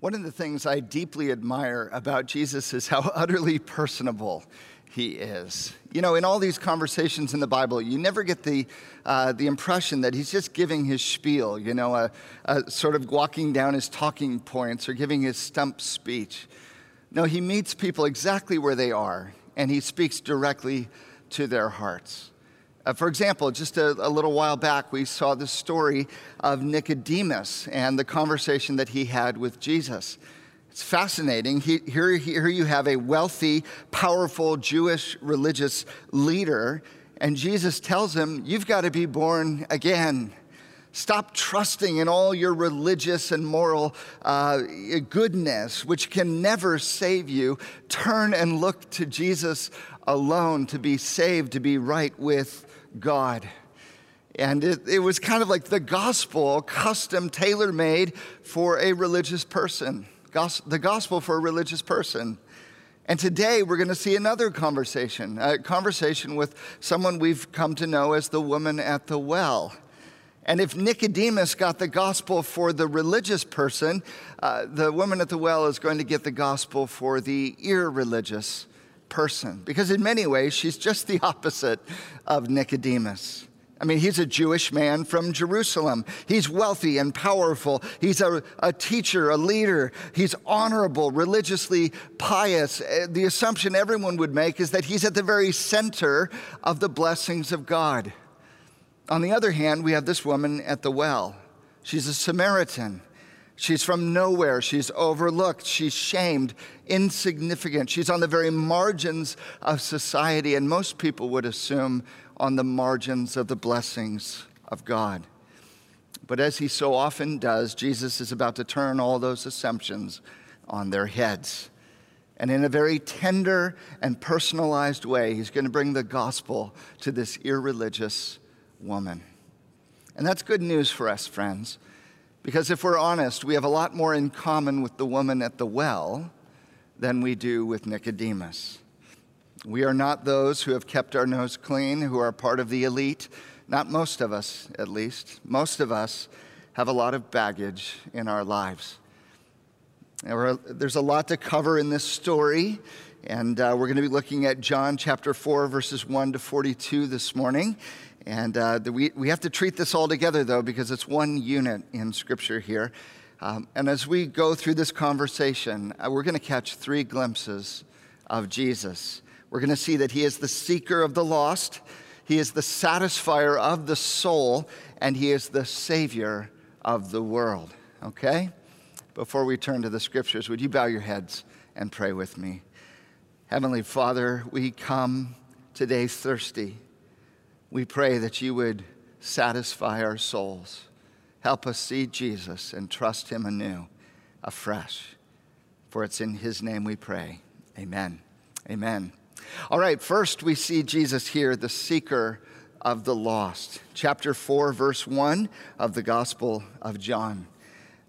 One of the things I deeply admire about Jesus is how utterly personable he is. You know, in all these conversations in the Bible, you never get the, uh, the impression that he's just giving his spiel, you know, a, a sort of walking down his talking points or giving his stump speech. No, he meets people exactly where they are, and he speaks directly to their hearts. Uh, for example, just a, a, little while back, we saw the story of Nicodemus and the conversation that he had with Jesus. It's fascinating. He, here, here you have a wealthy, powerful Jewish religious leader, and Jesus tells him, You've got to be born again. Stop trusting in all your religious and moral uh, goodness, which can never save you. Turn and look to Jesus alone to be saved, to be right with God. And it, it was kind of like the gospel, custom, tailor made for a religious person. Gos- the gospel for a religious person. And today we're going to see another conversation, a conversation with someone we've come to know as the woman at the well. And if Nicodemus got the gospel for the religious person, uh, the woman at the well is going to get the gospel for the irreligious person because, in many ways, she's just the opposite of Nicodemus. I mean, he's a Jewish man from Jerusalem. He's wealthy and powerful. He's a, a teacher, a leader. He's honorable, religiously pious. Uh, the assumption everyone would make is that he's at the very center of the blessings of God. On the other hand, we have this woman at the well. She's a Samaritan. She's from nowhere. She's overlooked. She's shamed, insignificant. She's on the very margins of society, and most people would assume on the margins of the blessings of God. But as he so often does, Jesus is about to turn all those assumptions on their heads. And in a very tender and personalized way, he's going to bring the gospel to this irreligious woman. And that's good news for us, friends because if we're honest, we have a lot more in common with the woman at the well than we do with Nicodemus. We are not those who have kept our nose clean, who are part of the elite. Not most of us, at least. Most of us have a lot of baggage in our lives. There's a lot to cover in this story, and uh, we're going to be looking at John chapter 4, verses 1 to 42 this morning. And uh, the, we, we have to treat this all together, though, because it's one unit in Scripture here. Um, and as we go through this conversation, uh, we're going to catch three glimpses of Jesus. We're going to see that he is the seeker of the lost, he is the satisfier of the soul, and he is the savior of the world. Okay? Before we turn to the scriptures, would you bow your heads and pray with me? Heavenly Father, we come today thirsty we pray that you would satisfy our souls. Help us see Jesus and trust him anew, afresh. For it's in his name we pray. Amen. Amen. All right, first we see Jesus here, the seeker of the lost. Chapter 4, verse 1 of the Gospel of John.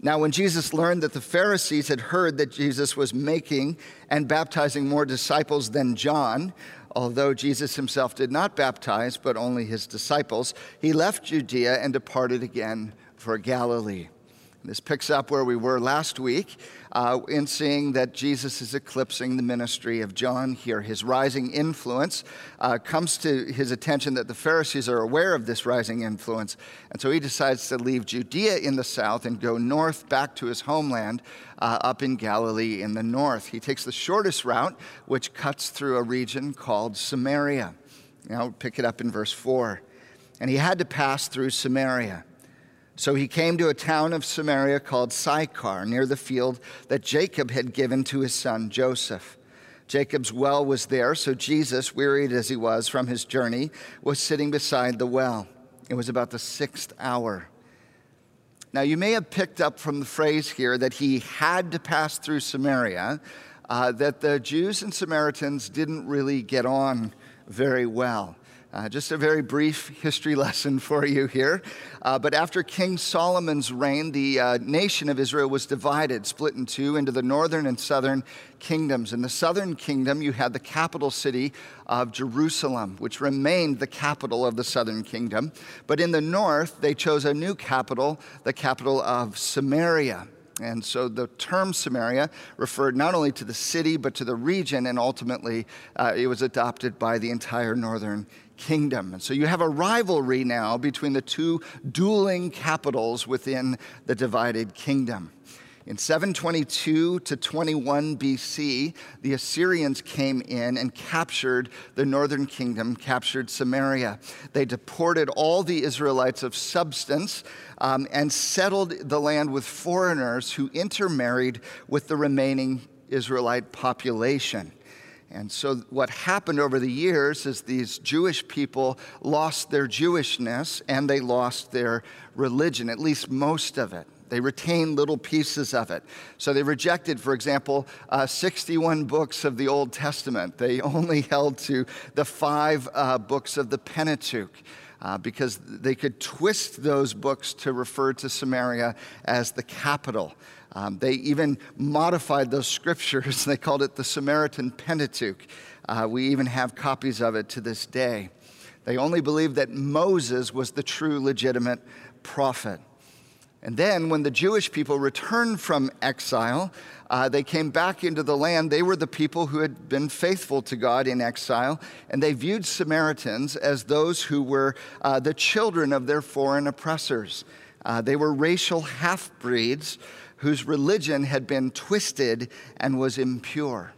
Now, when Jesus learned that the Pharisees had heard that Jesus was making and baptizing more disciples than John, although Jesus himself did not baptize, but only his disciples, he left Judea and departed again for Galilee. This picks up where we were last week uh, in seeing that Jesus is eclipsing the ministry of John here. His rising influence uh, comes to his attention that the Pharisees are aware of this rising influence. And so he decides to leave Judea in the south and go north back to his homeland uh, up in Galilee in the north. He takes the shortest route, which cuts through a region called Samaria. Now, pick it up in verse 4. And he had to pass through Samaria. So he came to a town of Samaria called Sychar, near the field that Jacob had given to his son Joseph. Jacob's well was there, so Jesus, wearied as he was from his journey, was sitting beside the well. It was about the sixth hour. Now, you may have picked up from the phrase here that he had to pass through Samaria, uh, that the Jews and Samaritans didn't really get on very well. Uh, just a very brief history lesson for you here. Uh, but after King Solomon's reign, the uh, nation of Israel was divided, split in two into the northern and southern kingdoms. In the southern kingdom, you had the capital city of Jerusalem, which remained the capital of the southern kingdom. But in the north, they chose a new capital, the capital of Samaria. And so the term Samaria referred not only to the city, but to the region, and ultimately uh, it was adopted by the entire northern kingdom. And so you have a rivalry now between the two dueling capitals within the divided kingdom. In 722 to 21 BC, the Assyrians came in and captured the northern kingdom, captured Samaria. They deported all the Israelites of substance um, and settled the land with foreigners who intermarried with the remaining Israelite population. And so, what happened over the years is these Jewish people lost their Jewishness and they lost their religion, at least most of it. They retained little pieces of it. So they rejected, for example, uh, 61 books of the Old Testament. They only held to the five uh, books of the Pentateuch. Uh, because they could twist those books to refer to Samaria as the capital. Um, they even modified those scriptures. They called it the Samaritan Pentateuch. Uh, we even have copies of it to this day. They only believed that Moses was the true legitimate prophet. And then, when the Jewish people returned from exile, uh, they came back into the land. They were the people who had been faithful to God in exile, and they viewed Samaritans as those who were uh, the children of their foreign oppressors. Uh, they were racial half breeds whose religion had been twisted and was impure.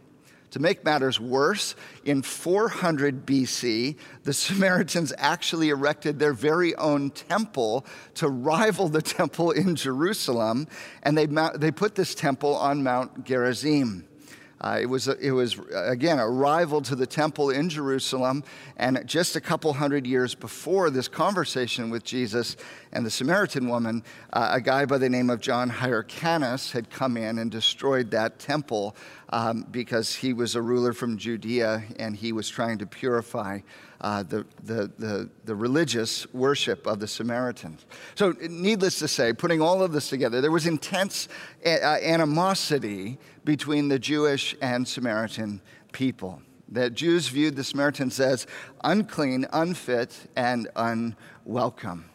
To make matters worse, in 400 BC, the Samaritans actually erected their very own temple to rival the temple in Jerusalem, and they, they put this temple on Mount Gerizim. Uh, it, was, it was, again, a rival to the temple in Jerusalem. And just a couple hundred years before this conversation with Jesus and the Samaritan woman, uh, a guy by the name of John Hyrcanus had come in and destroyed that temple um, because he was a ruler from Judea and he was trying to purify uh, the, the, the, the, religious worship of the Samaritans. So, needless to say, putting all of this together, there was intense uh, animosity between the Jewish and Samaritan people. The Jews viewed the Samaritans as unclean, unfit, and unwelcome.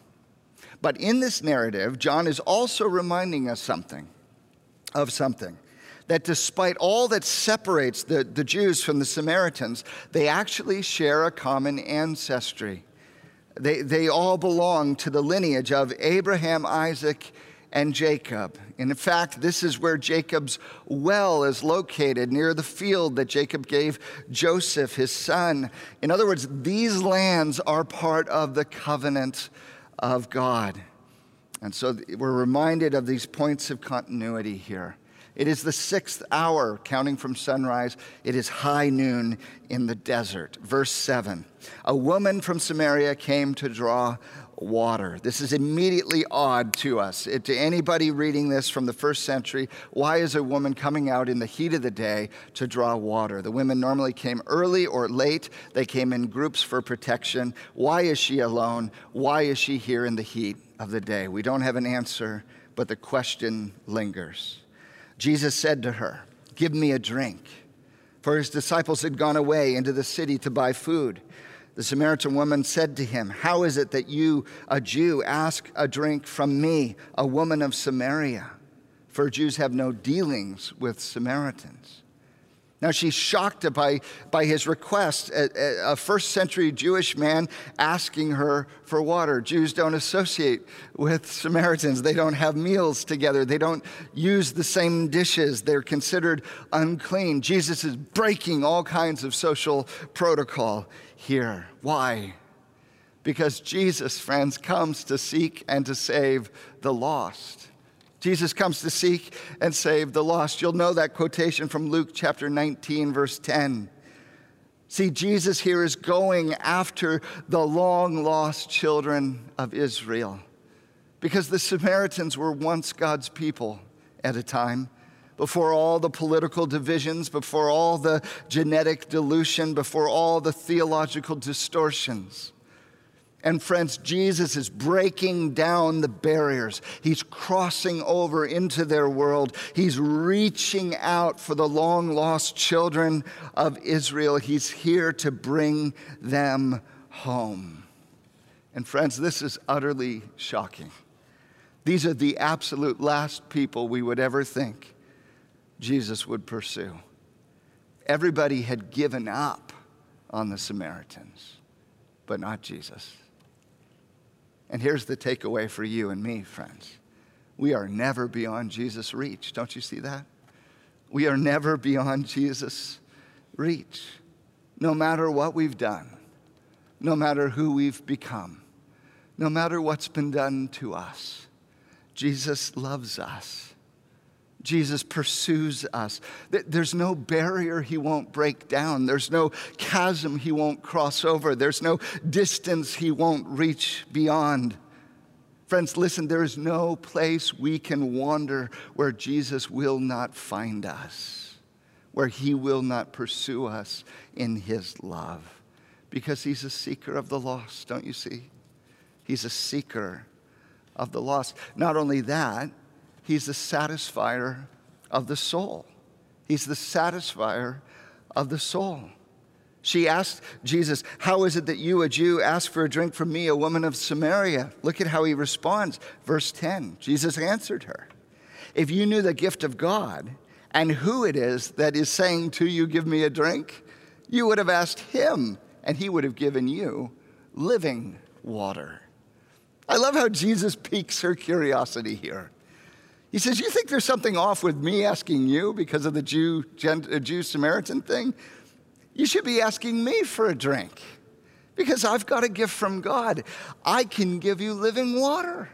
But in this narrative, John is also reminding us something of something that despite all that separates the, the Jews from the Samaritans, they actually share a common ancestry. They, they all belong to the lineage of Abraham, Isaac, and Jacob. And in fact, this is where Jacob's well is located, near the field that Jacob gave Joseph, his son. In other words, these lands are part of the covenant of God. And so we're reminded of these points of continuity here. It is the sixth hour, counting from sunrise. It is high noon in the desert. Verse 7 A woman from Samaria came to draw water. This is immediately odd to us. It, to anybody reading this from the first century, why is a woman coming out in the heat of the day to draw water? The women normally came early or late, they came in groups for protection. Why is she alone? Why is she here in the heat of the day? We don't have an answer, but the question lingers. Jesus said to her, Give me a drink. For his disciples had gone away into the city to buy food. The Samaritan woman said to him, How is it that you, a Jew, ask a drink from me, a woman of Samaria? For Jews have no dealings with Samaritans. Now she's shocked by, by his request, a, a, first century Jewish man asking her for water. Jews don't associate with Samaritans, they don't have meals together, they don't use the same dishes, they're considered unclean. Jesus is breaking all kinds of social protocol here. Why? Because Jesus, friends, comes to seek and to save the lost. Jesus comes to seek and save the lost. You'll know that quotation from Luke chapter 19, verse 10. See, Jesus here is going after the long lost children of Israel because the Samaritans were once God's people at a time. Before all the political divisions, before all the genetic dilution, before all the theological distortions. And friends, Jesus is breaking down the barriers. He's crossing over into their world. He's reaching out for the long lost children of Israel. He's here to bring them home. And friends, this is utterly shocking. These are the absolute last people we would ever think Jesus would pursue. Everybody had given up on the Samaritans, but not Jesus. And here's the takeaway for you and me, friends. We are never beyond Jesus' reach. Don't you see that? We are never beyond Jesus' reach, no matter what we've done, no matter who we've become, no matter what's been done to us. Jesus loves us. Jesus pursues us. There's no barrier he won't break down. There's no chasm he won't cross over. There's no distance he won't reach beyond. Friends, listen, there is no place we can wander where Jesus will not find us, where he will not pursue us in his love, because he's a seeker of the lost, don't you see? He's a seeker of the lost. Not only that, He's the satisfier of the soul. He's the satisfier of the soul. She asked Jesus, How is it that you, a Jew, ask for a drink from me, a woman of Samaria? Look at how he responds. Verse 10 Jesus answered her, If you knew the gift of God and who it is that is saying to you, Give me a drink, you would have asked him, and he would have given you living water. I love how Jesus piques her curiosity here. He says, You think there's something off with me asking you because of the Jew, uh, Jew Samaritan thing? You should be asking me for a drink because I've got a gift from God. I can give you living water.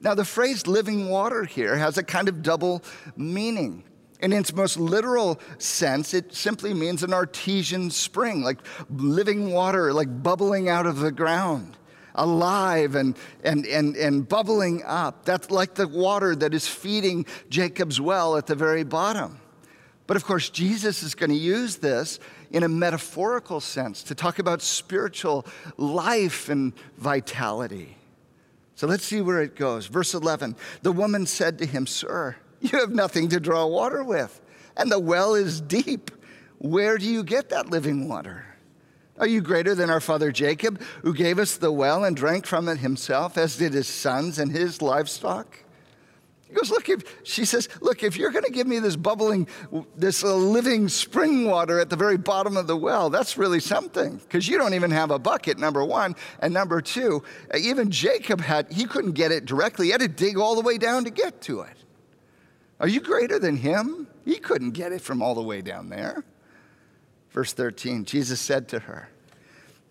Now, the phrase living water here has a kind of double meaning. In its most literal sense, it simply means an artesian spring, like living water, like bubbling out of the ground alive and, and, and, and bubbling up. That's like the water that is feeding Jacob's well at the very bottom. But of course, Jesus is going to use this in a metaphorical sense to talk about spiritual life and vitality. So let's see where it goes. Verse 11 The woman said to him, Sir, you have nothing to draw water with, and the well is deep. Where do you get that living water? Are you greater than our father Jacob, who gave us the well and drank from it himself, as did his sons and his livestock? He goes, Look, if, she says, Look, if you're going to give me this bubbling, this uh, living spring water at the very bottom of the well, that's really something, because you don't even have a bucket, number one. And number two, even Jacob had, he couldn't get it directly. He had to dig all the way down to get to it. Are you greater than him? He couldn't get it from all the way down there. Verse 13 Jesus said to her,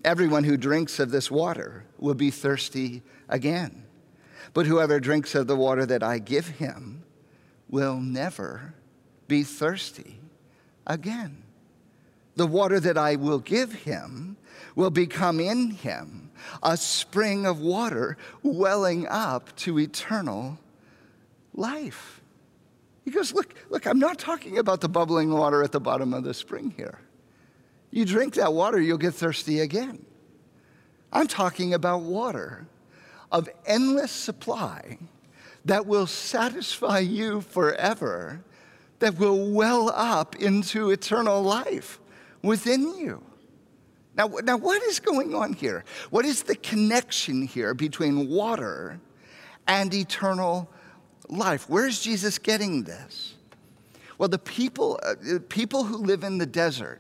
Everyone who drinks of this water will be thirsty again. But whoever drinks of the water that I give him will never be thirsty again. The water that I will give him will become in him a spring of water welling up to eternal life. He goes, Look, look, I'm not talking about the bubbling water at the bottom of the spring here. You drink that water, you'll get thirsty again. I'm talking about water of endless supply that will satisfy you forever, that will well up into eternal life within you. Now, now, what is going on here? What is the connection here between water and eternal life? Where's Jesus getting this? Well, the people, uh, people who live in the desert,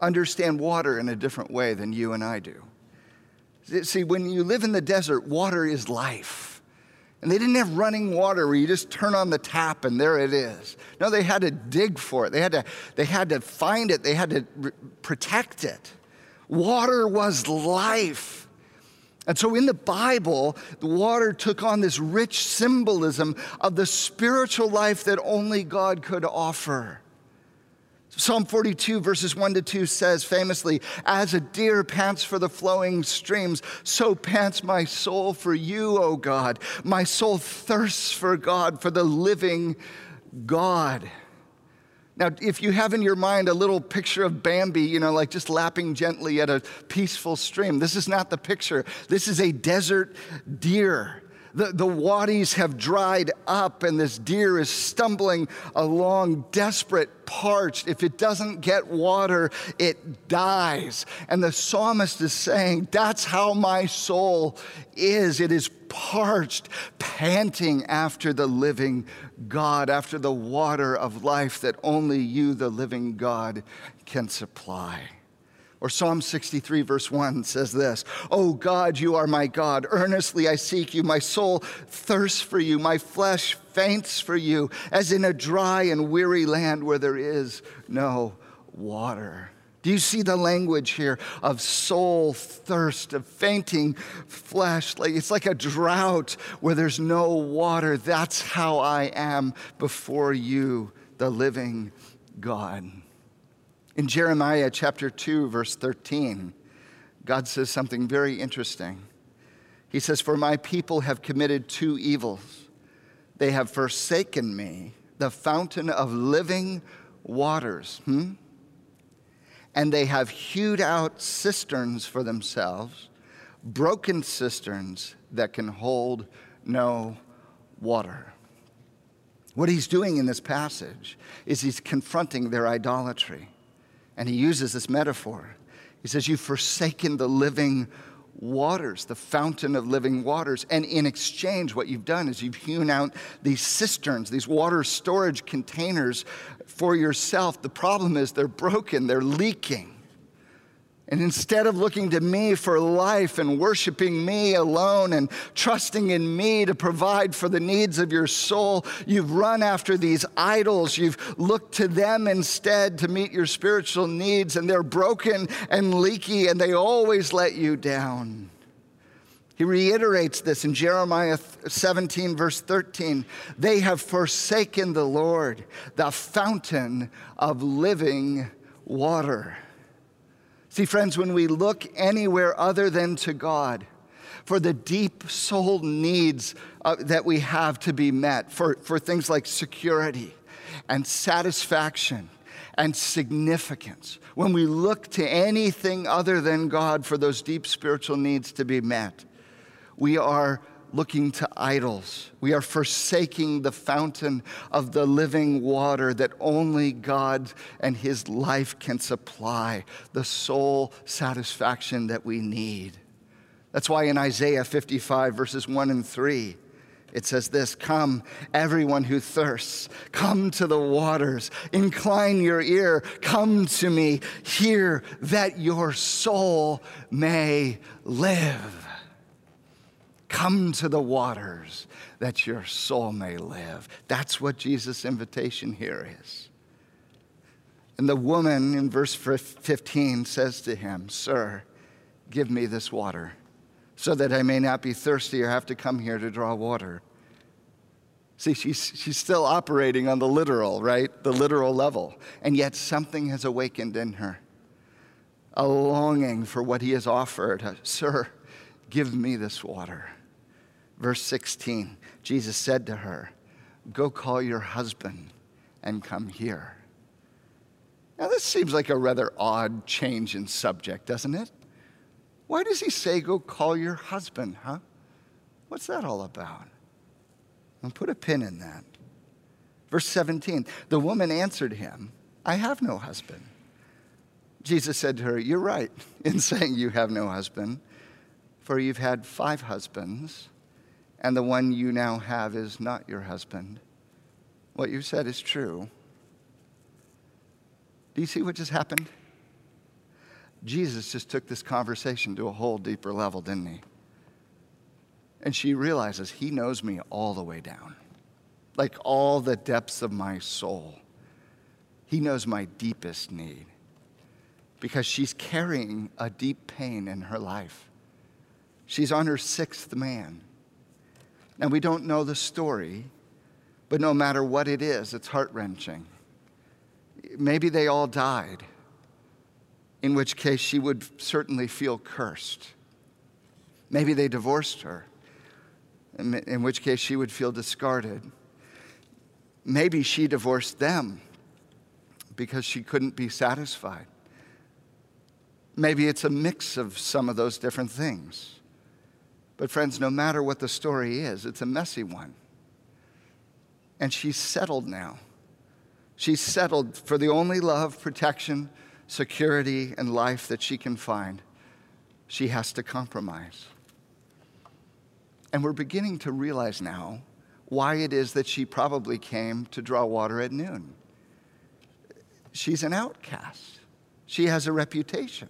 understand water in a different way than you and I do. See, when you live in the desert, water is life. And they didn't have running water where you just turn on the tap and there it is. No, they had to dig for it. They had to, they had to find it. They had to re- protect it. Water was life. And so in the Bible, the water took on this rich symbolism of the spiritual life that only God could offer. Psalm 42, verses 1 to 2 says famously, As a deer pants for the flowing streams, so pants my soul for you, O God. My soul thirsts for God, for the living God. Now, if you have in your mind a little picture of Bambi, you know, like just lapping gently at a peaceful stream, this is not the picture. This is a desert deer The, the wadis have dried up, and this deer is stumbling along, desperate, parched. If it doesn't get water, it dies. And the psalmist is saying, That's how my soul is. It is parched, panting after the living God, after the water of life that only you, the living God, can supply. Or Psalm 63, verse 1 says this Oh God, you are my God. Earnestly I seek you. My soul thirsts for you. My flesh faints for you, as in a dry and weary land where there is no water. Do you see the language here of soul thirst, of fainting flesh? Like it's like a drought where there's no water. That's how I am before you, the living God. In Jeremiah chapter 2, verse 13, God says something very interesting. He says, For my people have committed two evils. They have forsaken me, the fountain of living waters, hmm? and they have hewed out cisterns for themselves, broken cisterns that can hold no water. What he's doing in this passage is he's confronting their idolatry. And he uses this metaphor. He says, You've forsaken the living waters, the fountain of living waters. And in exchange, what you've done is you've hewn out these cisterns, these water storage containers for yourself. The problem is they're broken, they're leaking. And instead of looking to me for life and worshiping me alone and trusting in me to provide for the needs of your soul, you've run after these idols. You've looked to them instead to meet your spiritual needs, and they're broken and leaky, and they always let you down. He reiterates this in Jeremiah 17, verse 13. They have forsaken the Lord, the fountain of living water. See, friends, when we look anywhere other than to God, for the deep soul needs uh, that we have to be met, for, for things like security and satisfaction and significance, when we look to anything other than God for those deep spiritual needs to be met, we are looking to idols. We are forsaking the fountain of the living water that only God and His life can supply, the soul satisfaction that we need. That's why in Isaiah 55, verses 1 and 3, it says this Come, everyone who thirsts, come to the waters, incline your ear, come to me, hear that your soul may live. Come to the waters that your soul may live. That's what Jesus' invitation here is. And the woman in verse 15 says to him, Sir, give me this water so that I may not be thirsty or have to come here to draw water. See, she's, she's still operating on the literal, right? The literal level. And yet something has awakened in her a longing for what he has offered. Sir, give me this water. Verse 16 Jesus said to her, Go call your husband and come here. Now, this seems like a rather odd change in subject, doesn't it? Why does he say, Go call your husband, huh? What's that all about? And put a pin in that. Verse 17 The woman answered him, I have no husband. Jesus said to her, You're right in saying you have no husband, for you've had five husbands and the one you now have is not your husband. What you said is true. Do you see what just happened? Jesus just took this conversation to a whole deeper level, didn't he? And she realizes he knows me all the way down, like all the depths of my soul. He knows my deepest need because she's carrying a deep pain in her life. She's on her sixth man. Now, we don't know the story, but no matter what it is, it's heart wrenching. Maybe they all died, in which case she would certainly feel cursed. Maybe they divorced her, in which case she would feel discarded. Maybe she divorced them because she couldn't be satisfied. Maybe it's a mix of some of those different things. But, friends, no matter what the story is, it's a messy one. And she's settled now. She's settled for the only love, protection, security, and life that she can find. She has to compromise. And we're beginning to realize now why it is that she probably came to draw water at noon. She's an outcast, she has a reputation,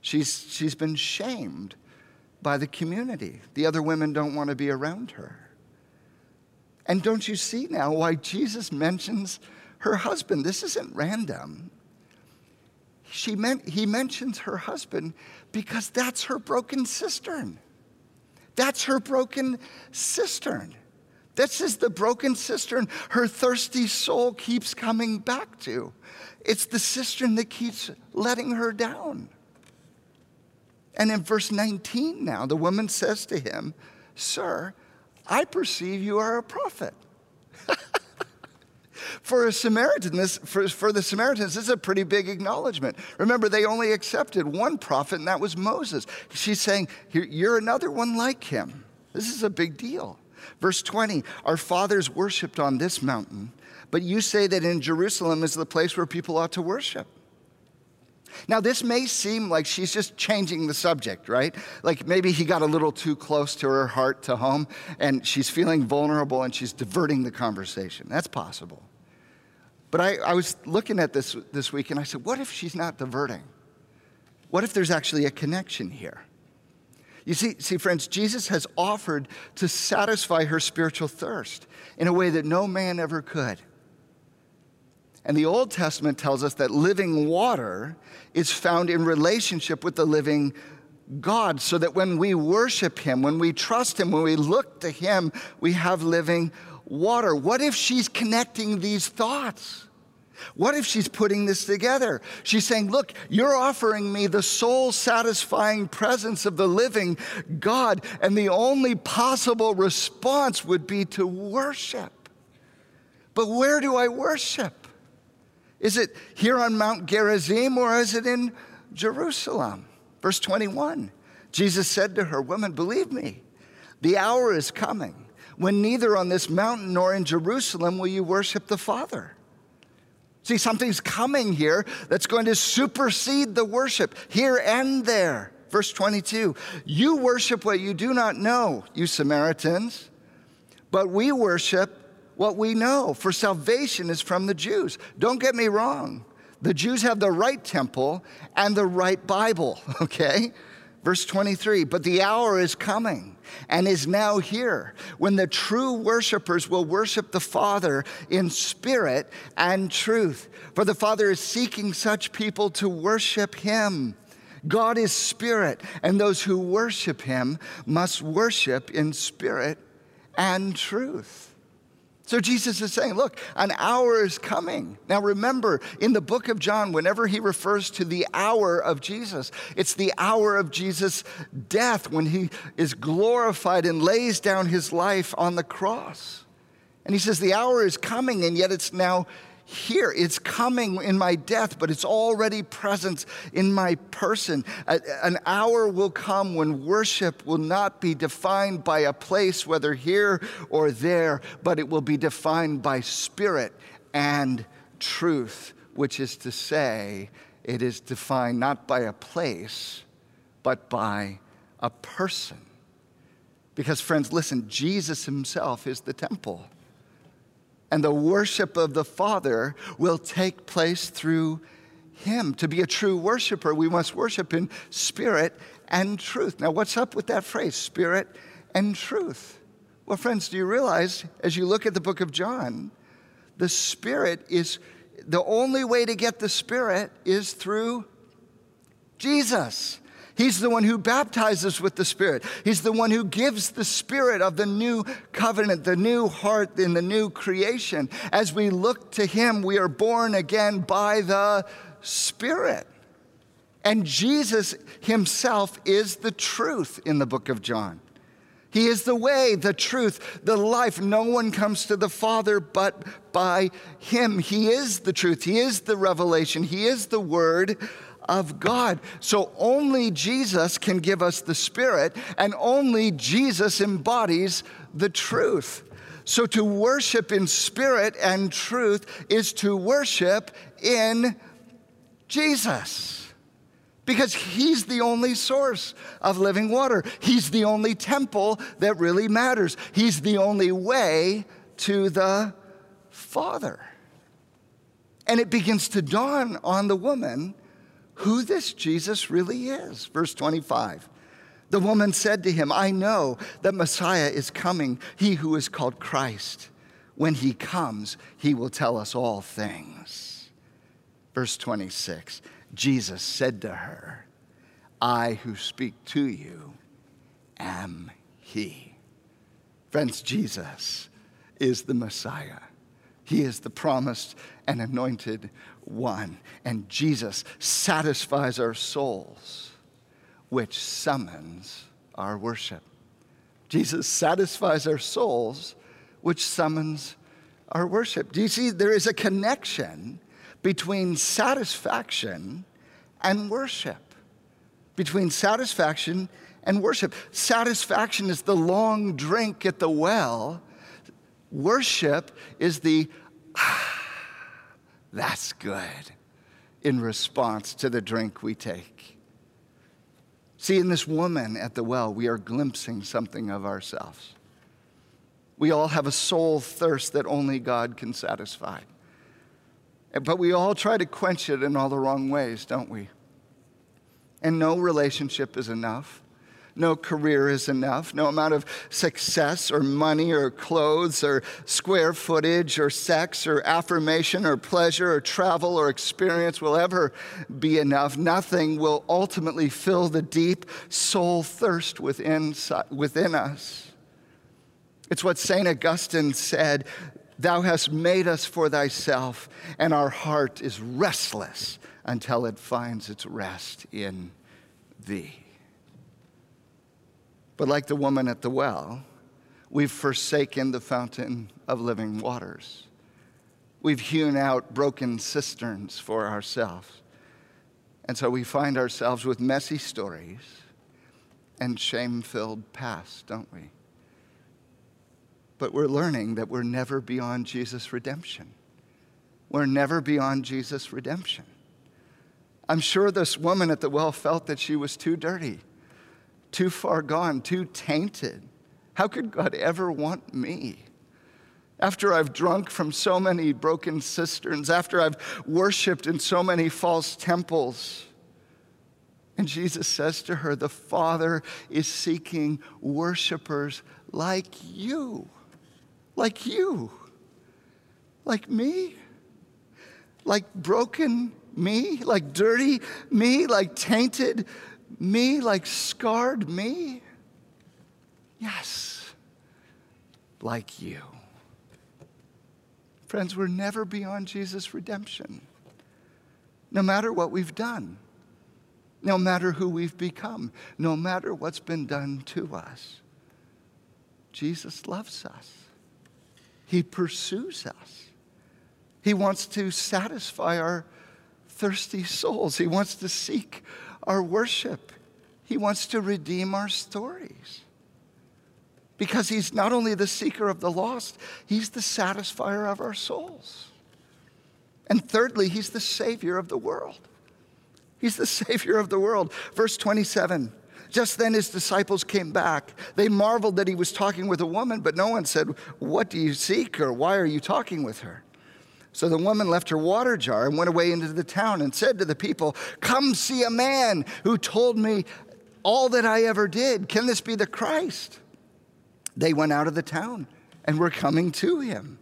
she's, she's been shamed by the community. The other women don't want to be around her. And don't you see now why Jesus mentions her husband? This isn't random. She meant, he mentions her husband because that's her broken cistern. That's her broken cistern. This is the broken cistern her thirsty soul keeps coming back to. It's the cistern that keeps letting her down. And in verse 19 now, the woman says to him, Sir, I perceive you are a prophet. for a Samaritan, this, for, for the Samaritans, this is a pretty big acknowledgement. Remember, they only accepted one prophet, and that was Moses. She's saying, You're another one like him. This is a big deal. Verse 20 Our fathers worshiped on this mountain, but you say that in Jerusalem is the place where people ought to worship. Now, this may seem like she's just changing the subject, right? Like maybe he got a little too close to her heart to home and she's feeling vulnerable and she's diverting the conversation. That's possible. But I, I was looking at this this week and I said, what if she's not diverting? What if there's actually a connection here? You see, see, friends, Jesus has offered to satisfy her spiritual thirst in a way that no man ever could. And the Old Testament tells us that living water is found in relationship with the living God, so that when we worship Him, when we trust Him, when we look to Him, we have living water. What if she's connecting these thoughts? What if she's putting this together? She's saying, Look, you're offering me the soul satisfying presence of the living God, and the only possible response would be to worship. But where do I worship? Is it here on Mount Gerizim or is it in Jerusalem? Verse 21 Jesus said to her, Woman, believe me, the hour is coming when neither on this mountain nor in Jerusalem will you worship the Father. See, something's coming here that's going to supersede the worship here and there. Verse 22 You worship what you do not know, you Samaritans, but we worship what we know, for salvation is from the Jews. Don't get me wrong. The Jews have the right temple and the right Bible, okay? Verse 23 But the hour is coming and is now here when the true worshipers will worship the Father in spirit and truth. For the Father is seeking such people to worship Him. God is spirit, and those who worship Him must worship in spirit and truth. So Jesus is saying, look, an hour is coming. Now remember, in the book of John, whenever he refers to the hour of Jesus, it's the hour of Jesus' death when he is glorified and lays down his life on the cross. And he says, the hour is coming, and yet it's now here. It's coming in my death, but it's already present in my person. An hour will come when worship will not be defined by a place, whether here or there, but it will be defined by spirit and truth, which is to say, it is defined not by a place, but by a person. Because, friends, listen, Jesus himself is the temple and the worship of the Father will take place through him. To be a true worshiper, we must worship in spirit and truth. Now, what's up with that phrase, spirit and truth? Well, friends, do you realize as you look at the book of John, the spirit is the only way to get the spirit is through Jesus. He's the one who baptizes with the Spirit. He's the one who gives the Spirit of the new covenant, the new heart in the new creation. As we look to Him, we are born again by the Spirit. And Jesus Himself is the truth in the book of John. He is the way, the truth, the life. No one comes to the Father but by Him. He is the truth. He is the revelation. He is the Word of God. So only Jesus can give us the Spirit, and only Jesus embodies the truth. So to worship in spirit and truth is to worship in Jesus because he's the only source of living water. He's the only temple that really matters. He's the only way to the Father. And it begins to dawn on the woman who this Jesus really is. Verse 25. The woman said to him, I know that Messiah is coming, he who is called Christ. When he comes, he will tell us all things. Verse 26 Jesus said to her, I who speak to you am he. Friends, Jesus is the Messiah. He is the promised and anointed one. And Jesus satisfies our souls, which summons our worship. Jesus satisfies our souls, which summons our worship. Do you see? There is a connection between satisfaction and worship. Between satisfaction and worship. Satisfaction is the long drink at the well, worship is the, ah, that's good, in response to the drink we take. See, in this woman at the well, we are glimpsing something of ourselves. We all have a soul thirst that only God can satisfy. But we all try to quench it in all the wrong ways, don't we? And no relationship is enough. No career is enough. No amount of success or money or clothes or square footage or sex or affirmation or pleasure or travel or experience will ever be enough. Nothing will ultimately fill the deep soul thirst within, within us. It's what St. Augustine said Thou hast made us for thyself, and our heart is restless until it finds its rest in thee. But like the woman at the well, we've forsaken the fountain of living waters. We've hewn out broken cisterns for ourselves. And so we find ourselves with messy stories and shame filled past, don't we? but we're learning that we're never beyond Jesus' redemption. We're never beyond Jesus' redemption. I'm sure this woman at the well felt that she was too dirty, too far gone, too tainted. How could God ever want me? After I've drunk from so many broken cisterns, after I've worshiped in so many false temples. And Jesus says to her, The Father is seeking worshipers like you like you, like me, like broken me, like dirty me, like tainted me, like scarred me. Yes, like you. Friends, we're never beyond Jesus' redemption, no matter what we've done, no matter who we've become, no matter what's been done to us. Jesus loves us. He pursues us. He wants to satisfy our thirsty souls. He wants to seek our worship. He wants to redeem our stories. Because He's not only the seeker of the lost, He's the satisfier of our souls. And thirdly, He's the Savior of the world. He's the Savior of the world. Verse 27 just then his disciples came back. They marveled that he was talking with a woman, but no one said, What do you seek or why are you talking with her? So the woman left her water jar and went away into the town and said to the people, Come see a man who told me all that I ever did. Can this be the Christ? They went out of the town and were coming to him.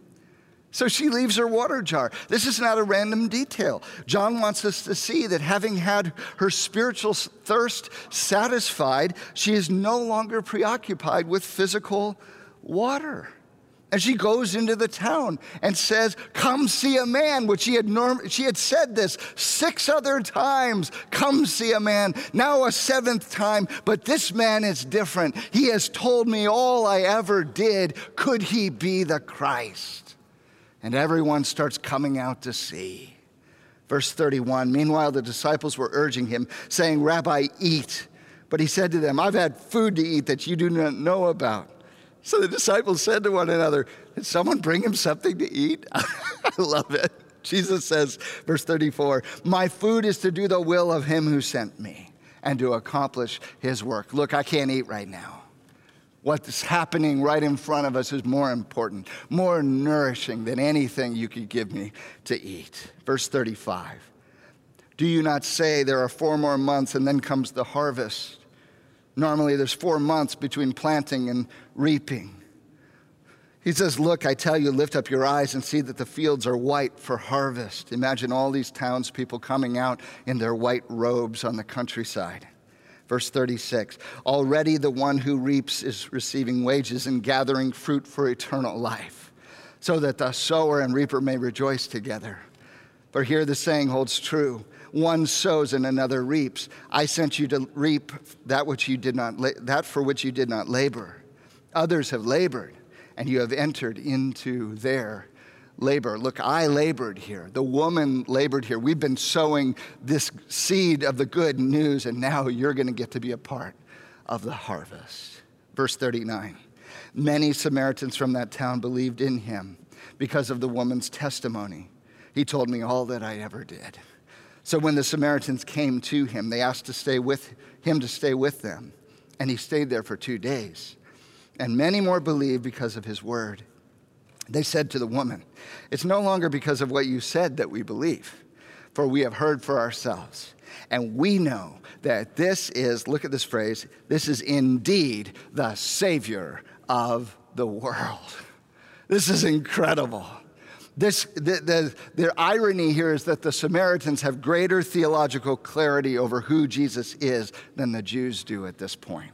So she leaves her water jar. This is not a random detail. John wants us to see that having had her spiritual thirst satisfied, she is no longer preoccupied with physical water. And she goes into the town and says, Come see a man, which she had, norm- she had said this six other times. Come see a man. Now a seventh time, but this man is different. He has told me all I ever did. Could he be the Christ? and everyone starts coming out to see. Verse 31 Meanwhile, the disciples were urging him, saying, Rabbi, eat. But he said to them, I've had food to eat that you do not know about. So the disciples said to one another, Did someone bring him something to eat? I love it. Jesus says, verse 34, My food is to do the will of him who sent me and to accomplish his work. Look, I can't eat right now. What's happening right in front of us is more important, more nourishing than anything you could give me to eat. Verse 35 Do you not say there are four more months and then comes the harvest? Normally, there's four months between planting and reaping. He says, Look, I tell you, lift up your eyes and see that the fields are white for harvest. Imagine all these townspeople coming out in their white robes on the countryside. Verse 36 Already the one who reaps is receiving wages and gathering fruit for eternal life, so that the sower and reaper may rejoice together. For here the saying holds true one sows and another reaps. I sent you to reap that which you did not that for which you did not labor. Others have labored, and you have entered into their labor. Look, I labored here. The woman labored here. We've been sowing this seed of the good news, and now you're going to get to be a part of the harvest. Verse 39 Many Samaritans from that town believed in him because of the woman's testimony. He told me all that I ever did. So when the Samaritans came to him, they asked to stay with him to stay with them, and he stayed there for 2 days. And many more believed because of his word. They said to the woman, It's no longer because of what you said that we believe, for we have heard for ourselves. And we know that this is, look at this phrase, this is indeed the Savior of the world. This is incredible. This, the, the, the irony here is that the Samaritans have greater theological clarity over who Jesus is than the Jews do at this point.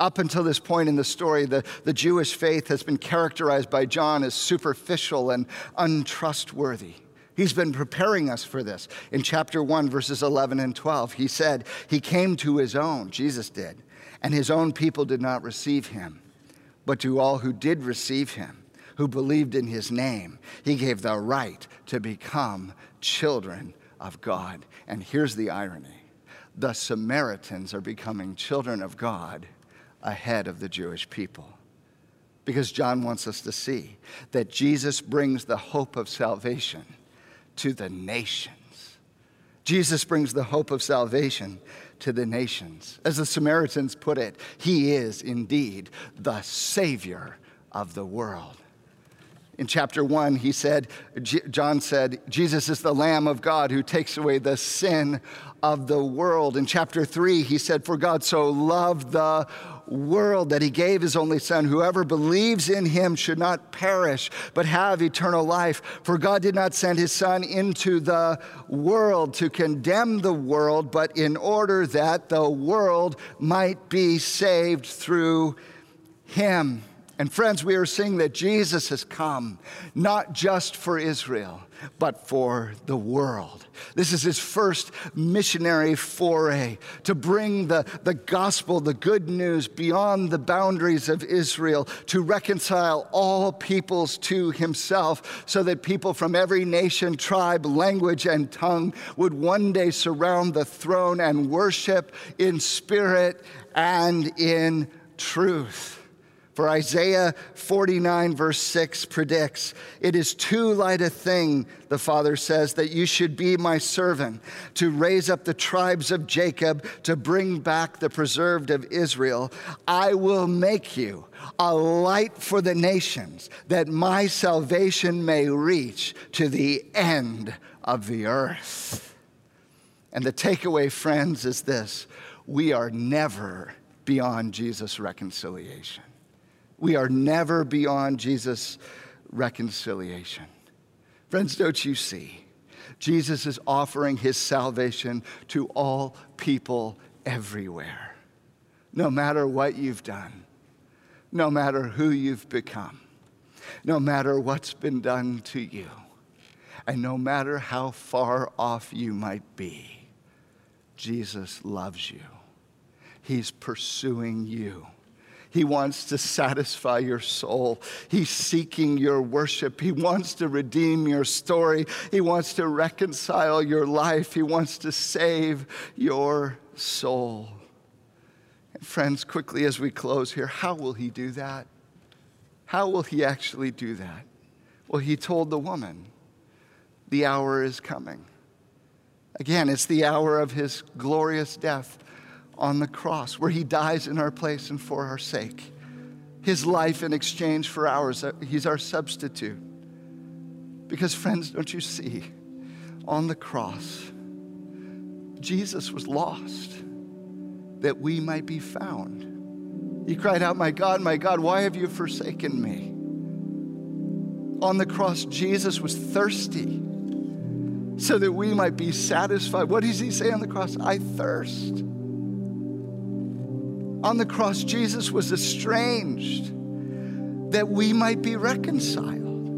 Up until this point in the story, the, the Jewish faith has been characterized by John as superficial and untrustworthy. He's been preparing us for this. In chapter 1, verses 11 and 12, he said, He came to his own, Jesus did, and his own people did not receive him. But to all who did receive him, who believed in his name, he gave the right to become children of God. And here's the irony the Samaritans are becoming children of God ahead of the Jewish people. Because John wants us to see that Jesus brings the hope of salvation to the nations. Jesus brings the hope of salvation to the nations. As the Samaritans put it, he is indeed the Savior of the world. In chapter one, he said, John said, Jesus is the Lamb of God who takes away the sin of the world. In chapter three, he said, For God so loved the world that he gave his only son. Whoever believes in him should not perish, but have eternal life. For God did not send his son into the world to condemn the world, but in order that the world might be saved through him. And friends, we are seeing that Jesus has come not just for Israel, but for the world. This is his first missionary foray to bring the, the gospel, the good news, beyond the boundaries of Israel, to reconcile all peoples to himself, so that people from every nation, tribe, language, and tongue would one day surround the throne and worship in spirit and in truth. For Isaiah 49, verse 6 predicts, It is too light a thing, the Father says, that you should be my servant, to raise up the tribes of Jacob, to bring back the preserved of Israel. I will make you a light for the nations, that my salvation may reach to the end of the earth. And the takeaway, friends, is this we are never beyond Jesus' reconciliation. We are never beyond Jesus' reconciliation. Friends, don't you see? Jesus is offering his salvation to all people everywhere, no matter what you've done, no matter who you've become, no matter what's been done to you, and no matter how far off you might be. Jesus loves you, he's pursuing you He wants to satisfy your soul. He's seeking your worship. He wants to redeem your story. He wants to reconcile your life. He wants to save your soul. And friends, quickly as we close here, how will he do that? How will he actually do that? Well, he told the woman, the hour is coming. Again, it's the hour of his glorious death on the cross, where he dies in our place and for our sake. His life in exchange for ours, uh, he's our substitute. Because, friends, don't you see, on the cross, Jesus was lost that we might be found. He cried out, My God, my God, why have you forsaken me? On the cross, Jesus was thirsty so that we might be satisfied. What does he say on the cross? I thirst. On the cross, Jesus was estranged that we might be reconciled.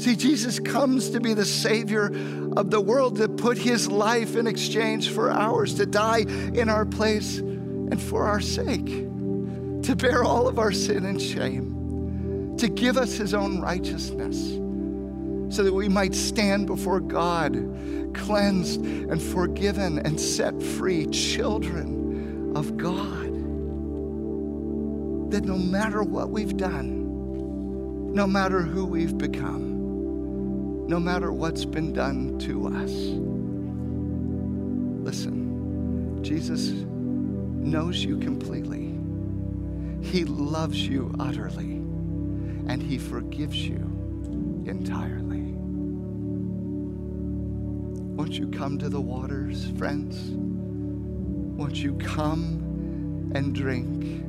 See, Jesus comes to be the Savior of the world, to put his life in exchange for ours, to die in our place and for our sake, to bear all of our sin and shame, to give us his own righteousness, so that we might stand before God, cleansed and forgiven and set free, children of God. That no matter what we've done, no matter who we've become, no matter what's been done to us. Listen, Jesus knows you completely. He loves you utterly, and He forgives you entirely. Won't you come to the waters, friends? Won't you come and drink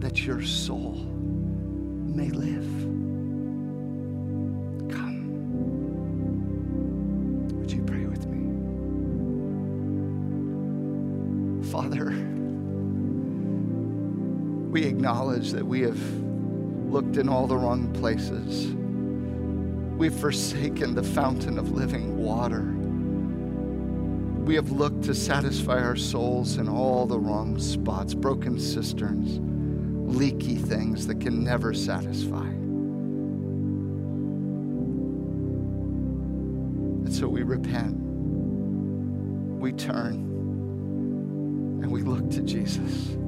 that your soul may live? Come. Would you pray with me? Father, we acknowledge that we have looked in all the wrong places. We've forsaken the fountain of living water. We have looked to satisfy our souls in all the wrong spots, broken cisterns, leaky things that can never satisfy. And so we repent, we turn, and we look to Jesus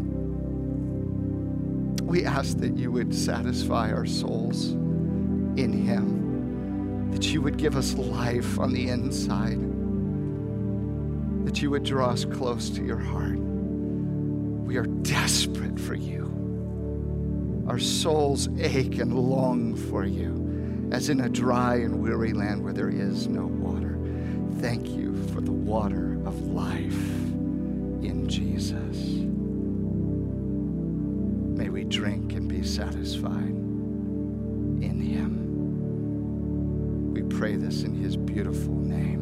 we ask that you would satisfy our souls in Him, that you would give us life on the inside, that you would draw us close to your heart. We are desperate for you. Our souls ache and long for you, as in a dry and weary land where there is no water. Thank you for the water of life in Jesus May we drink and be satisfied in Him. We pray this in His beautiful name.